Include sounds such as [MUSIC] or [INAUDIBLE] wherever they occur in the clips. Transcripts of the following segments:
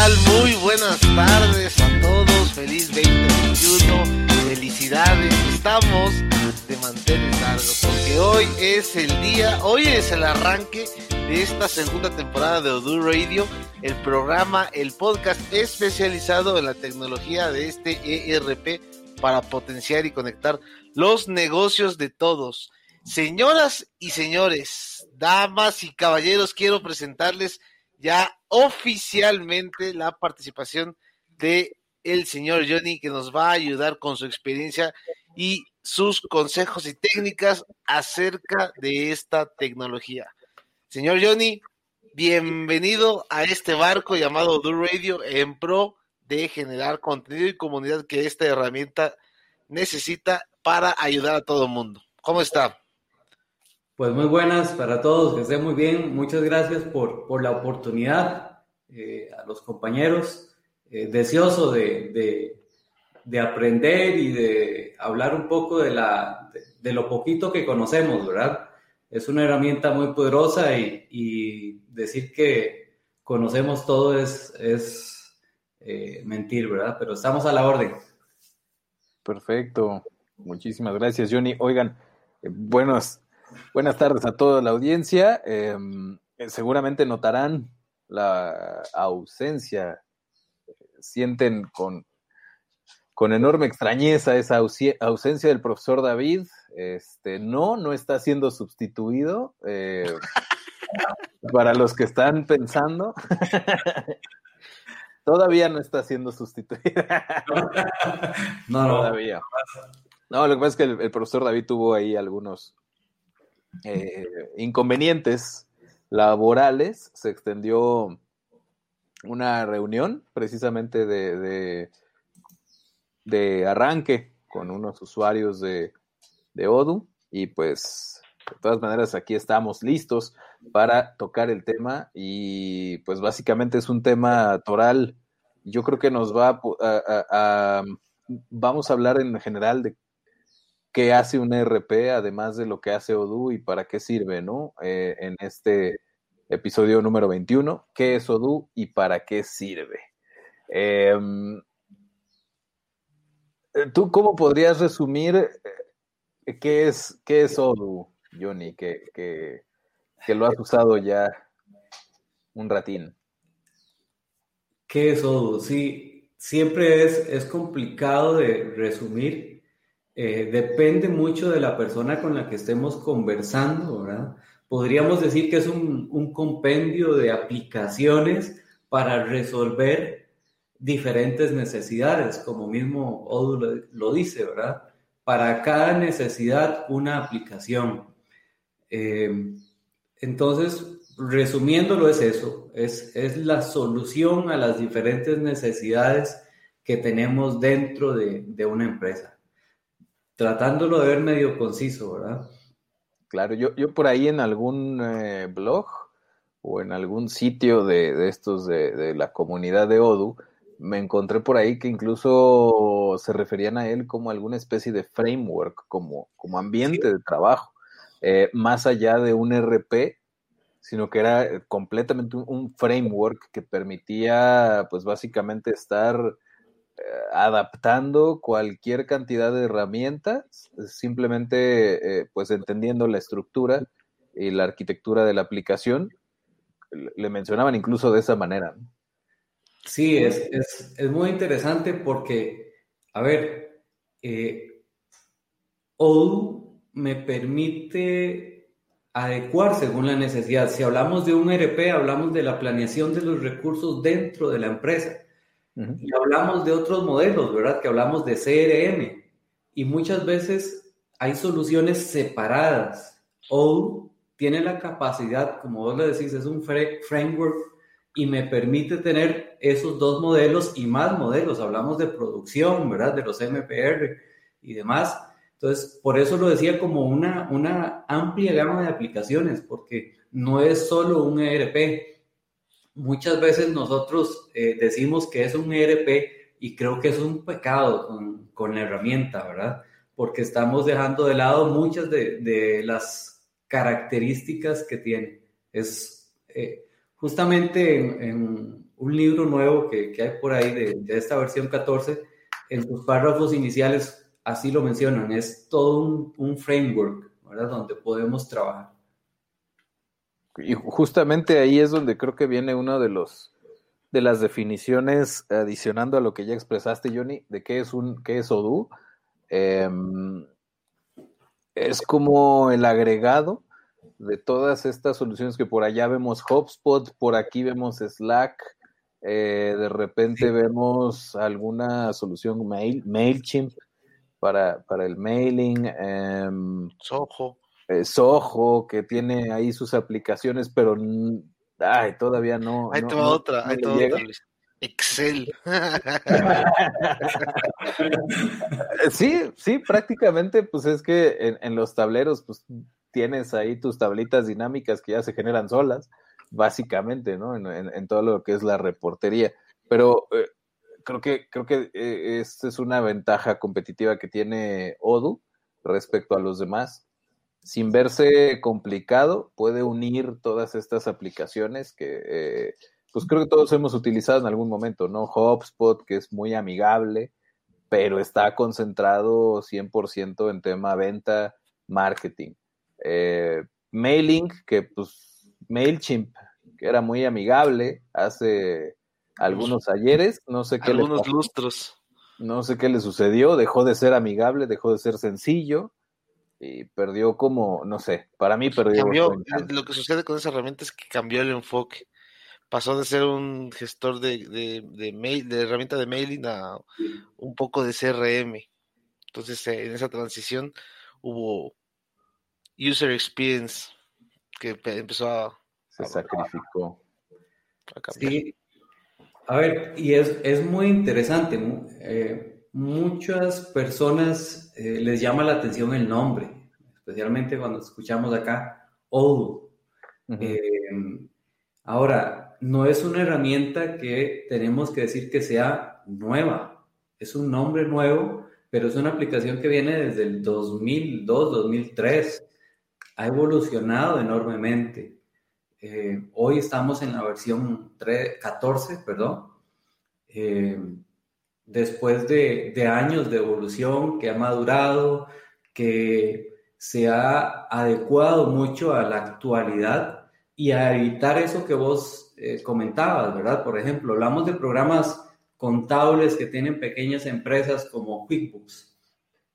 Tal? Muy buenas tardes a todos. Feliz 2021. Felicidades. Estamos de mantener largos porque hoy es el día, hoy es el arranque de esta segunda temporada de Odoo Radio, el programa, el podcast especializado en la tecnología de este ERP para potenciar y conectar los negocios de todos. Señoras y señores, damas y caballeros, quiero presentarles ya oficialmente la participación de el señor Johnny que nos va a ayudar con su experiencia y sus consejos y técnicas acerca de esta tecnología. Señor Johnny, bienvenido a este barco llamado Do Radio en pro de generar contenido y comunidad que esta herramienta necesita para ayudar a todo el mundo. ¿Cómo está? Pues muy buenas para todos, que estén muy bien. Muchas gracias por, por la oportunidad eh, a los compañeros. Eh, deseoso de, de, de, aprender y de hablar un poco de, la, de, lo poquito que conocemos, ¿verdad? Es una herramienta muy poderosa y, y decir que conocemos todo es, es eh, mentir, ¿verdad? Pero estamos a la orden. Perfecto. Muchísimas gracias, Johnny. Oigan, buenos Buenas tardes a toda la audiencia. Eh, seguramente notarán la ausencia, sienten con, con enorme extrañeza esa ausencia del profesor David. Este, no, no está siendo sustituido. Eh, [LAUGHS] para los que están pensando, [LAUGHS] todavía no está siendo sustituido. [LAUGHS] no, no, todavía. No, lo que pasa es que el, el profesor David tuvo ahí algunos eh, inconvenientes laborales, se extendió una reunión precisamente de, de, arranque con unos usuarios de, de, Odoo y pues de todas maneras aquí estamos listos para tocar el tema y pues básicamente es un tema toral. Yo creo que nos va a vamos a hablar en general de qué hace un ERP, además de lo que hace Odoo y para qué sirve, ¿no? Eh, en este episodio número 21, ¿qué es Odoo y para qué sirve? Eh, ¿Tú cómo podrías resumir eh, qué es, qué es Odoo, Johnny, que, que, que lo has usado ya un ratín? ¿Qué es Odoo? Sí, siempre es, es complicado de resumir eh, depende mucho de la persona con la que estemos conversando, ¿verdad? Podríamos decir que es un, compendio de aplicaciones para resolver diferentes necesidades, como mismo Odoo lo, dice, ¿verdad? Para cada necesidad, una aplicación. Eh, entonces, resumiéndolo es eso, es, la solución a las diferentes necesidades que tenemos dentro de, de una empresa tratándolo de ver medio conciso, ¿verdad? Claro, yo, yo por ahí en algún eh, blog o en algún sitio de, de estos de, de, la comunidad de Odoo, me encontré por ahí que incluso se referían a él como alguna especie de framework, como, como ambiente sí. de trabajo, eh, más allá de un RP, sino que era completamente un, un framework que permitía, pues básicamente estar adaptando cualquier cantidad de herramientas, simplemente pues entendiendo la estructura y la arquitectura de la aplicación. Le mencionaban incluso de esa manera. Sí, es, es, muy interesante porque, a ver, eh, me permite adecuar según la necesidad. Si hablamos de un ERP, hablamos de la planeación de los recursos dentro de la empresa. Y hablamos de otros modelos, ¿verdad? Que hablamos de CRM. Y muchas veces hay soluciones separadas. Odoo tiene la capacidad, como vos le decís, es un framework y me permite tener esos dos modelos y más modelos. Hablamos de producción, ¿verdad? De los MPR y demás. Entonces, por eso lo decía como una, una amplia gama de aplicaciones, porque no es solo un ERP. Muchas veces nosotros eh, decimos que es un ERP y creo que es un pecado con, la herramienta, ¿verdad? Porque estamos dejando de lado muchas de, las características que tiene. Es, eh, justamente en, un libro nuevo que, hay por ahí de, de, esta versión 14, en sus párrafos iniciales así lo mencionan, es todo un, un framework, ¿verdad? Donde podemos trabajar. Y justamente ahí es donde creo que viene uno de los de las definiciones adicionando a lo que ya expresaste, Johnny, de qué es un qué es Odoo. Eh, es como el agregado de todas estas soluciones que por allá vemos HubSpot, por aquí vemos Slack, eh, de repente vemos alguna solución mail, MailChimp para, para el mailing. Eh, Soho. Eh, Soho, que tiene ahí sus aplicaciones, pero ay, todavía no. Hay toda otra, hay toda otra. Excel. [LAUGHS] sí, sí, prácticamente, pues es que en, en, los tableros, pues tienes ahí tus tablitas dinámicas que ya se generan solas, básicamente, ¿no? En, en, en todo lo que es la reportería. Pero eh, creo que, creo que eh, esta es una ventaja competitiva que tiene Odoo respecto a los demás. Sin verse complicado, puede unir todas estas aplicaciones que, eh, pues creo que todos hemos utilizado en algún momento, ¿no? HubSpot, que es muy amigable, pero está concentrado 100% en tema venta, marketing. Eh, Mailing, que pues MailChimp, que era muy amigable hace algunos ayeres, no sé qué algunos lustros. No sé qué le sucedió, dejó de ser amigable, dejó de ser sencillo y perdió como, no sé, para mí perdió. Cambió, lo que sucede con esa herramienta es que cambió el enfoque. Pasó de ser un gestor de, de, de mail, de herramienta de mailing a un poco de CRM. Entonces, eh, en esa transición hubo user experience que empezó a... Se sacrificó. A sí. A ver, y es, es muy interesante. Eh, muchas personas eh, les llama la atención el nombre, especialmente cuando escuchamos acá Odoo. Uh -huh. eh, ahora, no es una herramienta que tenemos que decir que sea nueva. Es un nombre nuevo, pero es una aplicación que viene desde el 2002, 2003 ha evolucionado enormemente. Eh, hoy estamos en la versión 3, 14, perdón. Después de, de, años de evolución que ha madurado, que se ha adecuado mucho a la actualidad y a evitar eso que vos eh, comentabas, ¿verdad? Por ejemplo, hablamos de programas contables que tienen pequeñas empresas como QuickBooks.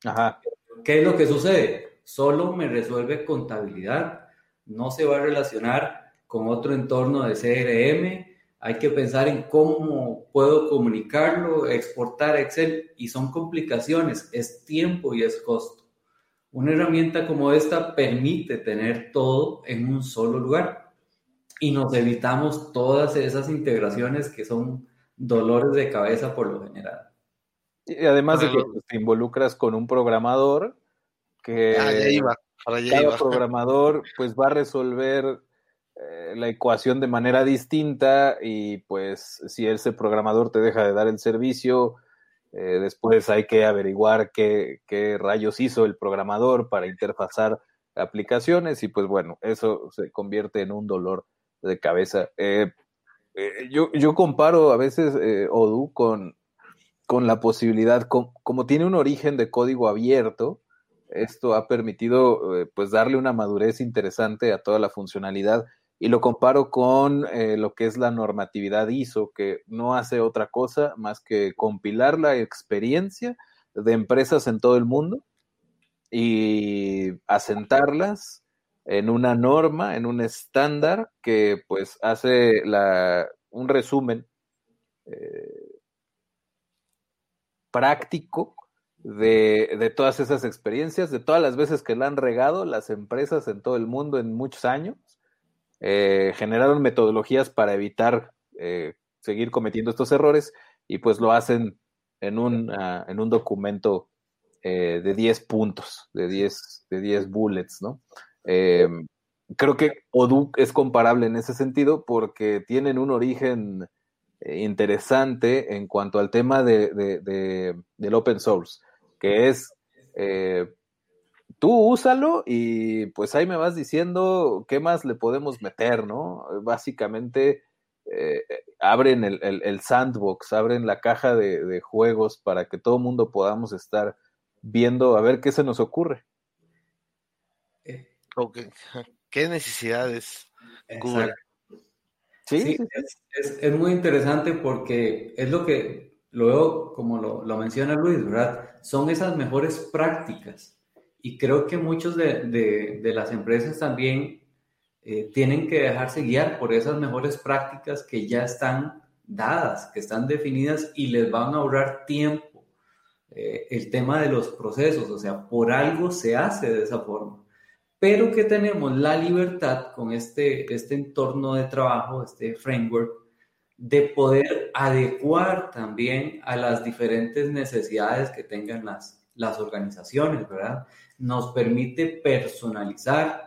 Ajá. ¿Qué es lo que sucede? solo me resuelve contabilidad, no se va a relacionar con otro entorno de CRM, hay que pensar en cómo puedo comunicarlo, exportar Excel y son complicaciones, es tiempo y es costo. Una herramienta como esta permite tener todo en un solo lugar y nos evitamos todas esas integraciones que son dolores de cabeza por lo general. Y además de que te involucras con un programador que ah, ya iba, para allá cada iba. programador pues va a resolver la ecuación de manera distinta y pues si ese programador te deja de dar el servicio, eh, después hay que averiguar qué, qué, rayos hizo el programador para interfazar aplicaciones y pues bueno, eso se convierte en un dolor de cabeza. Eh, yo, yo comparo a veces Odoo con con la posibilidad, como tiene un origen de código abierto, esto ha permitido eh, pues darle una madurez interesante a toda la funcionalidad y lo comparo con eh, lo que es la normatividad ISO, que no hace otra cosa más que compilar la experiencia de empresas en todo el mundo y asentarlas en una norma, en un estándar que pues hace la, un resumen eh, práctico de, todas esas experiencias, de todas las veces que la han regado las empresas en todo el mundo en muchos años. Eh, generaron metodologías para evitar eh, seguir cometiendo estos errores y pues lo hacen en un, ah, en un documento eh, de 10 puntos, de 10, de 10 bullets, ¿no? creo que Odoo es comparable en ese sentido porque tienen un origen interesante en cuanto al tema de, del open source que es, eh, tú úsalo y pues ahí me vas diciendo qué más le podemos meter, ¿no? Básicamente eh, abren el, sandbox, abren la caja de, juegos para que todo el mundo podamos estar viendo a ver qué se nos ocurre. [LAUGHS] ¿Qué necesidades? Sí, es, es, muy interesante porque es lo que Luego, como lo, menciona Luis, ¿verdad? Son esas mejores prácticas. Y creo que muchos de, las empresas también eh, tienen que dejarse guiar por esas mejores prácticas que ya están dadas, que están definidas y les van a ahorrar tiempo. Eh, el tema de los procesos, o sea, por algo se hace de esa forma. Pero que tenemos la libertad con este, este entorno de trabajo, este framework, de poder adecuar también a las diferentes necesidades que tengan las, las organizaciones, ¿verdad? Nos permite personalizar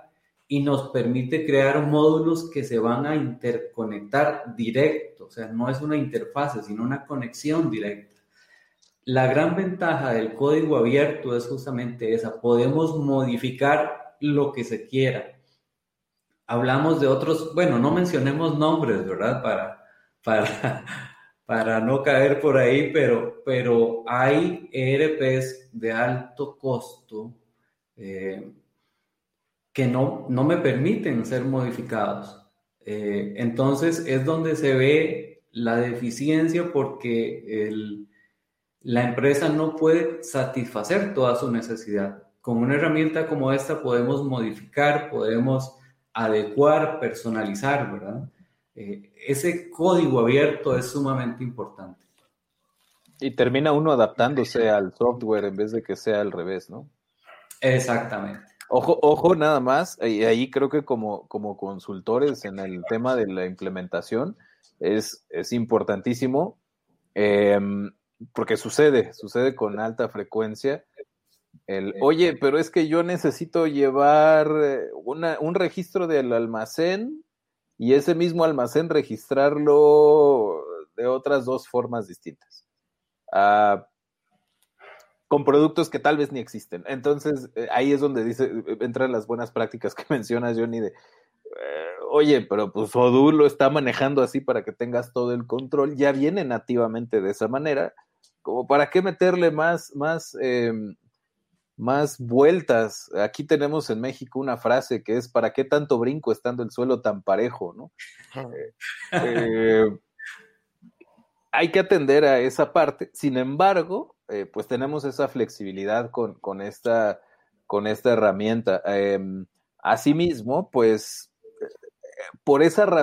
y nos permite crear módulos que se van a interconectar directo, o sea, no es una interfase, sino una conexión directa. La gran ventaja del código abierto es justamente esa, podemos modificar lo que se quiera. Hablamos de otros, bueno, no mencionemos nombres, ¿verdad? Para, para, [LAUGHS] para no caer por ahí, pero, pero hay ERPs de alto costo eh, que no, no me permiten ser modificados. Eh, entonces es donde se ve la deficiencia porque la empresa no puede satisfacer toda su necesidad. Con una herramienta como esta podemos modificar, podemos adecuar, personalizar, ¿verdad? Eh, ese código abierto es sumamente importante. Y termina uno adaptándose [LAUGHS] al software en vez de que sea al revés, ¿no? Exactamente. Ojo, ojo, nada más, y ahí creo que como, como consultores en el tema de la implementación es, es importantísimo, em, porque sucede, sucede con alta frecuencia. El, oye, pero es que yo necesito llevar eh, un registro del almacén y ese mismo almacén registrarlo de otras dos formas distintas. Ah, con productos que tal vez ni existen. Entonces, eh, ahí es donde dice, entran las buenas prácticas que [LAUGHS] mencionas, Johnny, de, eh, oye, pero pues Odoo lo está manejando así para que tengas todo el control, ya viene nativamente de esa manera, como para qué meterle más, más em, más vueltas. Aquí tenemos en México una frase que es, ¿para qué tanto brinco estando el suelo tan parejo? ¿no? Eh, eh, hay que atender a esa parte. Sin embargo, eh, pues tenemos esa flexibilidad con, con, esta, con esta herramienta. Em, asimismo, pues por esa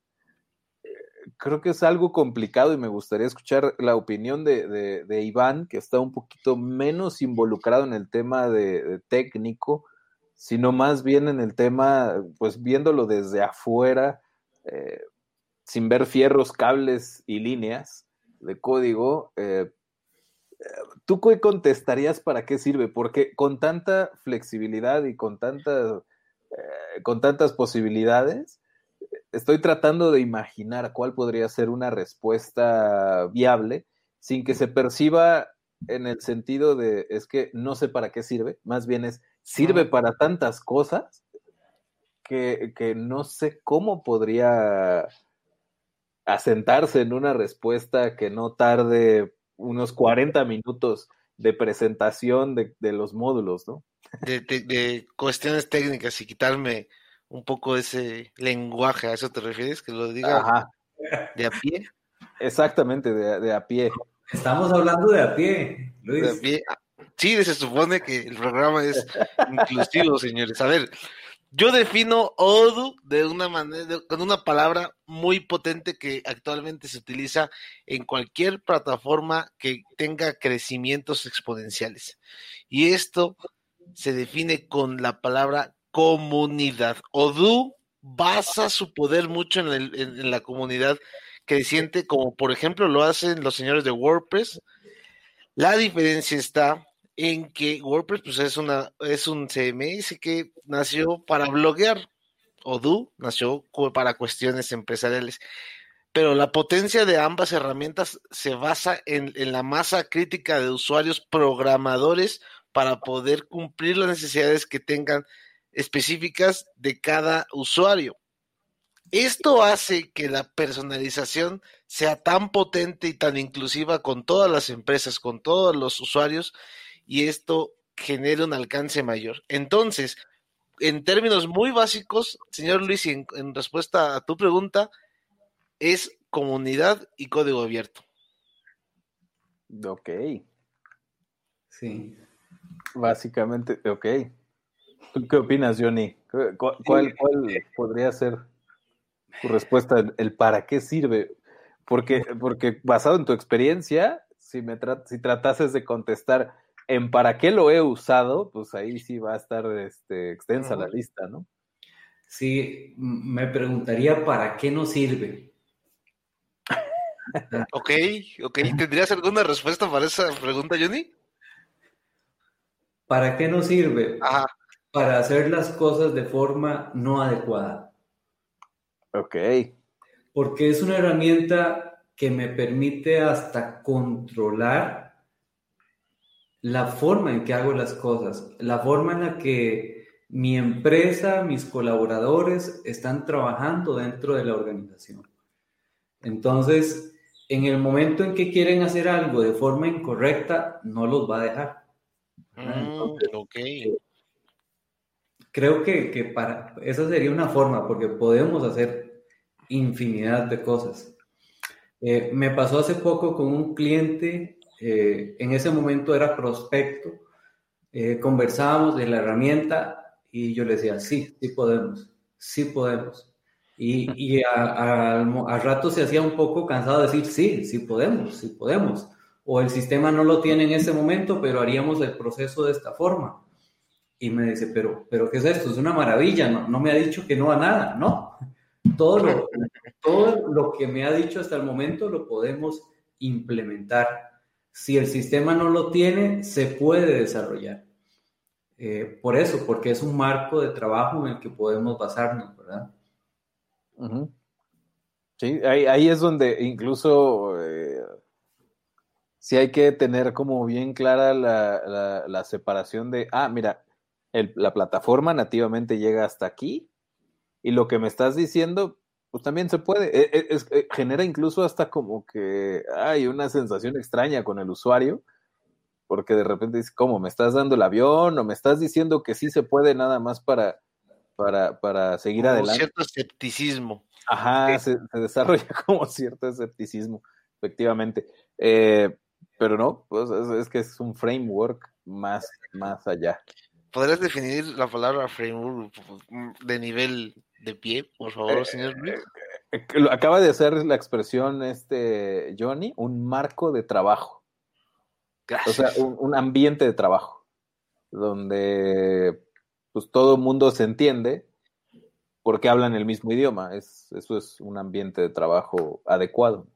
creo que es algo complicado y me gustaría escuchar la opinión de, de, de Iván, que está un poquito menos involucrado en el tema de, técnico, sino más bien en el tema, pues viéndolo desde afuera, eh, sin ver fierros, cables y líneas de código, eh, ¿tú qué contestarías para qué sirve? Porque con tanta flexibilidad y con, tanta, eh, con tantas posibilidades, estoy tratando de imaginar cuál podría ser una respuesta viable sin que se perciba en el sentido de es que no sé para qué sirve, más bien es sirve para tantas cosas que, que no sé cómo podría asentarse en una respuesta que no tarde unos 40 minutos de presentación de, de los módulos, ¿no? De, de, de, cuestiones técnicas y quitarme un poco ese lenguaje, ¿a eso te refieres? Que lo diga Ajá. de a pie. Exactamente, de, de, a pie. Estamos hablando de a pie, Luis. De a pie. Sí, se supone que el programa es inclusivo, señores. A ver, yo defino Odoo de una manera, de, con una palabra muy potente que actualmente se utiliza en cualquier plataforma que tenga crecimientos exponenciales. Y esto se define con la palabra comunidad. Odoo basa su poder mucho en, la comunidad creciente, como por ejemplo lo hacen los señores de WordPress. La diferencia está en que WordPress pues, es, una, es un CMS que nació para bloguear. Odoo nació para cuestiones empresariales. Pero la potencia de ambas herramientas se basa en la masa crítica de usuarios programadores para poder cumplir las necesidades que tengan específicas de cada usuario. Esto hace que la personalización sea tan potente y tan inclusiva con todas las empresas, con todos los usuarios, y esto genera un alcance mayor. Entonces, en términos muy básicos, señor Luis, en, en respuesta a tu pregunta, es comunidad y código abierto. Ok. Sí. Básicamente, ok. [LAUGHS] ¿Qué opinas, Johnny? ¿Cuál, cuál, cuál podría ser tu respuesta? ¿El para qué sirve? Porque, porque basado en tu experiencia, si, me tra si tratases de contestar en para qué lo he usado, pues ahí sí va a estar este, extensa uh -huh. la lista, ¿no? Sí, me preguntaría para qué nos sirve. [LAUGHS] ok, ok. ¿Tendrías alguna respuesta para esa pregunta, Johnny? ¿Para qué nos sirve? Ajá. Para hacer las cosas de forma no adecuada. Ok. Porque es una herramienta que me permite hasta controlar la forma en que hago las cosas, la forma en la que mi empresa, mis colaboradores están trabajando dentro de la organización. Entonces, en el momento en que quieren hacer algo de forma incorrecta, no los va a dejar. Entonces, mm, ok. Creo que, que para, esa sería una forma, porque podemos hacer infinidad de cosas. Eh, me pasó hace poco con un cliente eh, en ese momento era prospecto, eh, conversábamos de la herramienta y yo le decía, sí, sí podemos, sí podemos. Y, y a, a, a, rato se hacía un poco cansado de decir, sí, sí podemos, sí podemos. O el sistema no lo tiene en ese momento, pero haríamos el proceso de esta forma. Y me dice, pero, pero ¿qué es esto? Es una maravilla, no, no me ha dicho que no a nada, no. Todo lo, [LAUGHS] todo lo que me ha dicho hasta el momento lo podemos implementar si el sistema no lo tiene, se puede desarrollar. Eh, por eso, porque es un marco de trabajo en el que podemos basarnos, ¿verdad? Uh -huh. Sí, ahí, ahí, es donde incluso eh, sí hay que tener como bien clara la, la, la separación de, ah, mira, el, la plataforma nativamente llega hasta aquí y lo que me estás diciendo, pues también se puede. Es, es, es, genera incluso hasta como que hay una sensación extraña con el usuario, porque de repente dice, ¿cómo? ¿Me estás dando el avión? ¿O me estás diciendo que sí se puede nada más para, para, para seguir Como adelante. cierto escepticismo. Ajá, se, se desarrolla [LAUGHS] como cierto escepticismo, efectivamente. Eh, pero no, pues es, es que es un framework más, más allá. ¿Podrías definir la palabra framework de nivel de pie, por favor, señor Luis? Eh, lo- Acaba de hacer la expresión este Johnny, un marco de trabajo. O sea, un, un ambiente de trabajo, donde pues todo el mundo se entiende porque hablan el mismo idioma. Es, eso es un ambiente de trabajo adecuado.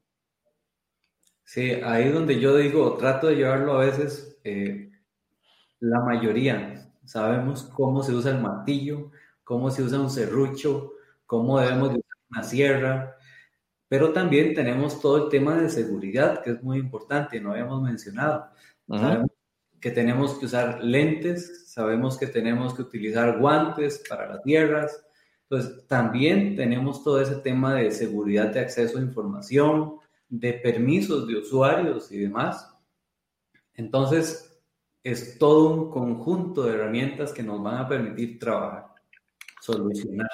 Sí, ahí es donde yo digo, trato de llevarlo a veces, eh, la mayoría sabemos cómo se usa el martillo, cómo se usa un serrucho, cómo debemos de usar una sierra, pero también tenemos todo el tema de seguridad, que es muy importante, no habíamos mencionado. Ujú. Sabemos que tenemos que usar lentes, sabemos que tenemos que utilizar guantes para las tierras. Entonces, también tenemos todo ese tema de seguridad de acceso a información, de permisos de usuarios y demás. Entonces, es todo un conjunto de herramientas que nos van a permitir trabajar, solucionar.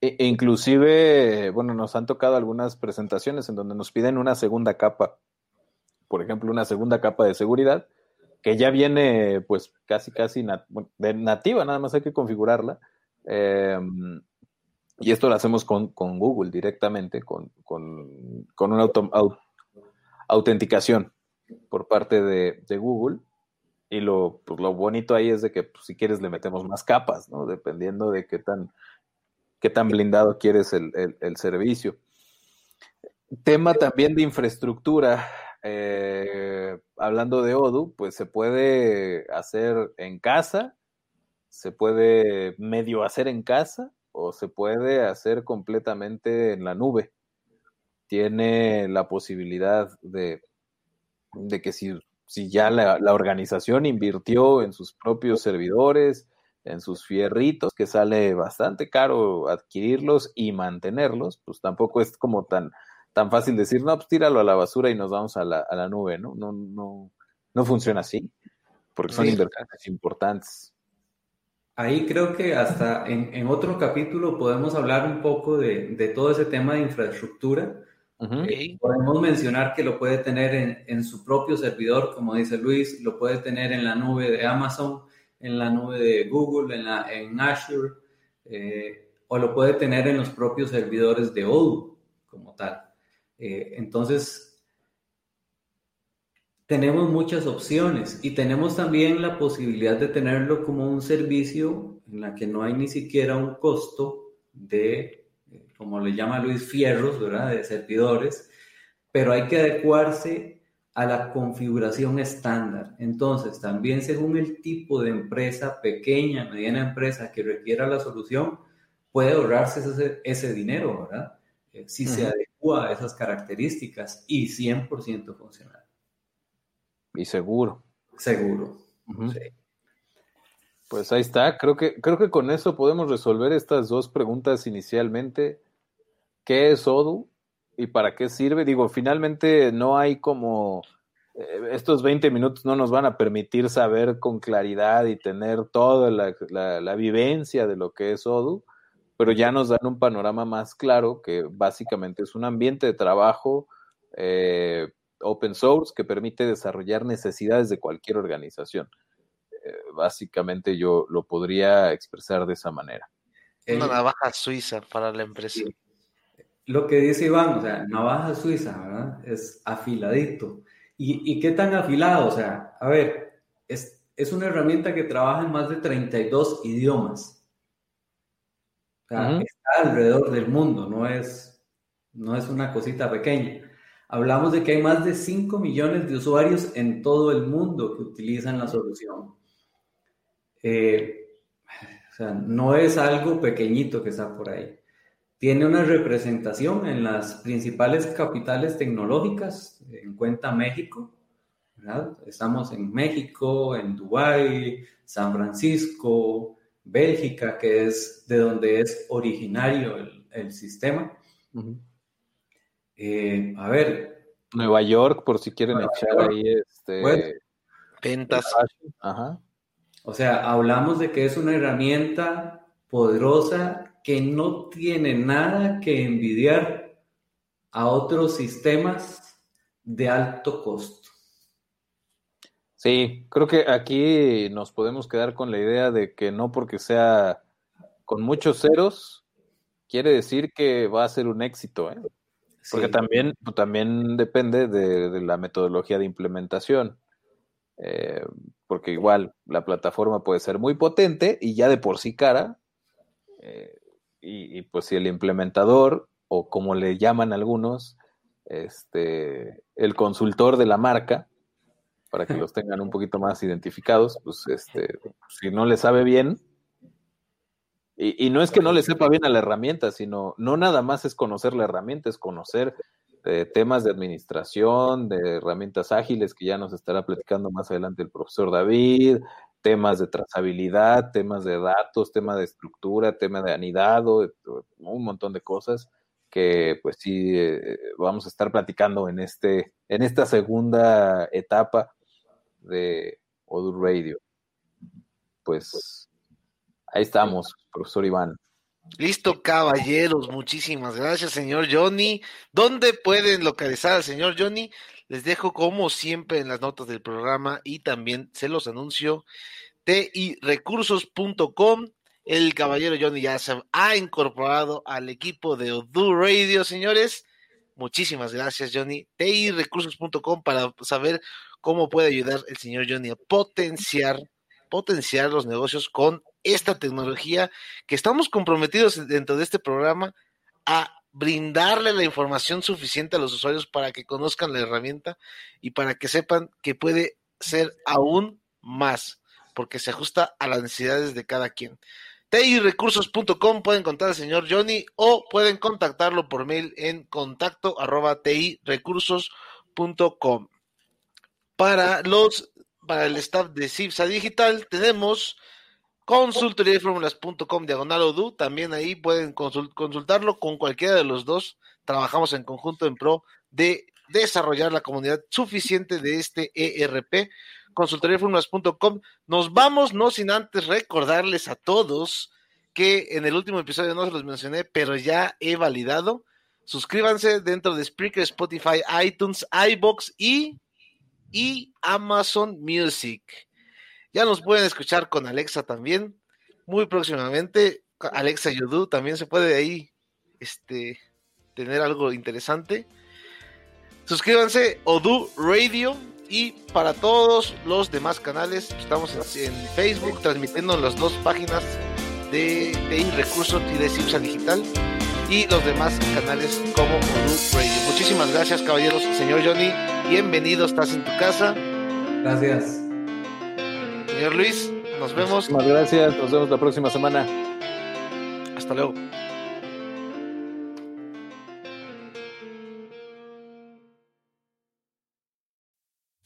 E- e inclusive, bueno, nos han tocado algunas presentaciones en donde nos piden una segunda capa, por ejemplo, una segunda capa de seguridad, que ya viene pues casi, casi nativa, nada más hay que configurarla. Eh, y esto lo hacemos con, con Google directamente, con, con, con una auto- au- autenticación por parte de, de Google. Y lo, pues, lo bonito ahí es de que pues, si quieres le metemos más capas, ¿no? Dependiendo de qué tan, qué tan blindado quieres el, el- servicio. Tema también de infraestructura. eh, hablando de Odoo, pues se puede hacer en casa, se puede medio hacer en casa o se puede hacer completamente en la nube. Tiene la posibilidad de, de que si, si ya la, la organización invirtió en sus propios servidores, en sus fierritos, que sale bastante caro adquirirlos y mantenerlos, pues tampoco es como tan, tan fácil decir, no, pues tíralo a la basura y nos vamos a la, a la nube, ¿no? No, no, no funciona así, porque son Sí. inversiones importantes. Ahí creo que hasta en, en otro capítulo podemos hablar un poco de, de todo ese tema de infraestructura. Podemos mencionar que lo puede tener en, en su propio servidor, como dice Luis, lo puede tener en la nube de Amazon, en la nube de Google, en, la, en Azure, eh, o lo puede tener en los propios servidores de Odoo como tal. Eh, entonces, tenemos muchas opciones y tenemos también la posibilidad de tenerlo como un servicio en la que no hay ni siquiera un costo de, como le llama Luis, fierros, ¿verdad? De servidores, pero hay que adecuarse a la configuración estándar. Entonces, también según el tipo de empresa, pequeña, mediana empresa que requiera la solución, puede ahorrarse ese, ese dinero, ¿verdad? Eh, si se Ujú. adecua a esas características y 100% funcional. Y seguro. Seguro. Sí. Pues ahí está. Creo que, creo que con eso podemos resolver estas dos preguntas inicialmente. ¿Qué es Odoo y para qué sirve? Digo, finalmente no hay como eh, estos 20 minutos no nos van a permitir saber con claridad y tener toda la, vivencia de lo que es Odoo, pero ya nos dan un panorama más claro que básicamente es un ambiente de trabajo eh, open source que permite desarrollar necesidades de cualquier organización. Básicamente yo lo podría expresar de esa manera. Una Eh, navaja suiza para la empresa. Lo que dice Iván, o sea, navaja suiza, ¿verdad? Es afiladito. ¿Y, y qué tan afilado? O sea, a ver, es, es una herramienta que trabaja en más de 32 idiomas. O sea, está alrededor del mundo, no es, no es una cosita pequeña. Hablamos de que hay más de 5 millones de usuarios en todo el mundo que utilizan la solución. Eh, o sea, no es algo pequeñito que está por ahí. Tiene una representación en las principales capitales tecnológicas, en cuenta México, ¿verdad? Estamos en México, en Dubái, San Francisco, Bélgica, que es de donde es originario el, el sistema. Eh, a ver, Nueva York, por si quieren Nueva echar York. ahí este. Bueno. Ventas. Ajá. O sea, hablamos de que es una herramienta poderosa que no tiene nada que envidiar a otros sistemas de alto costo. Sí, creo que aquí nos podemos quedar con la idea de que no porque sea con muchos ceros, quiere decir que va a ser un éxito, ¿eh? Porque también, también depende de, la metodología de implementación. Eh, porque igual la plataforma puede ser muy potente y ya de por sí cara. Eh, y, pues si el implementador, o como le llaman algunos, este, el consultor de la marca, para que los tengan un poquito más identificados, pues este, si no le sabe bien, y, no es que no le sepa bien a la herramienta, sino no nada más es conocer la herramienta, es conocer eh, temas de administración, de herramientas ágiles que ya nos estará platicando más adelante el profesor David, temas de trazabilidad, temas de datos, tema de estructura, tema de anidado, un montón de cosas que pues sí eh, vamos a estar platicando en este en esta segunda etapa de Odoo Radio. Pues Ahí estamos, profesor Iván. Listo, caballeros. Muchísimas gracias, señor Johnny. ¿Dónde pueden localizar al señor Johnny? Les dejo, como siempre, en las notas del programa y también se los anuncio. tirecursos.com. El caballero Johnny ya se ha incorporado al equipo de Odoo Radio, señores. Muchísimas gracias, Johnny. tirecursos.com para saber cómo puede ayudar el señor Johnny a potenciar, potenciar los negocios con esta tecnología que estamos comprometidos dentro de este programa a brindarle la información suficiente a los usuarios para que conozcan la herramienta y para que sepan que puede ser aún más, porque se ajusta a las necesidades de cada quien. TIRecursos.com pueden encontrar al señor Johnny o pueden contactarlo por mail en contacto arroba tirecursos.com. Para los para el staff de Cipsa Digital tenemos consultoriafórmulas.com diagonal Odoo, también ahí pueden consultarlo con cualquiera de los dos. Trabajamos en conjunto en pro de desarrollar la comunidad suficiente de este ERP. Consultoriafórmulas.com. Nos vamos, no sin antes recordarles a todos que en el último episodio no se los mencioné, pero ya he validado. Suscríbanse dentro de Spreaker, Spotify, iTunes, iBox y, y Amazon Music. Ya nos pueden escuchar con Alexa también. Muy próximamente, Alexa Yodu también se puede ahí este, tener algo interesante. Suscríbanse, Odu Radio. Y para todos los demás canales, estamos en, Facebook transmitiendo las dos páginas de, de Recursos y de Cipsa Digital y los demás canales como Odu Radio. Muchísimas gracias, caballeros. Señor Johnny, bienvenido, estás en tu casa. Gracias. Señor Luis, nos vemos. Muchas gracias, nos vemos la próxima semana. Hasta luego.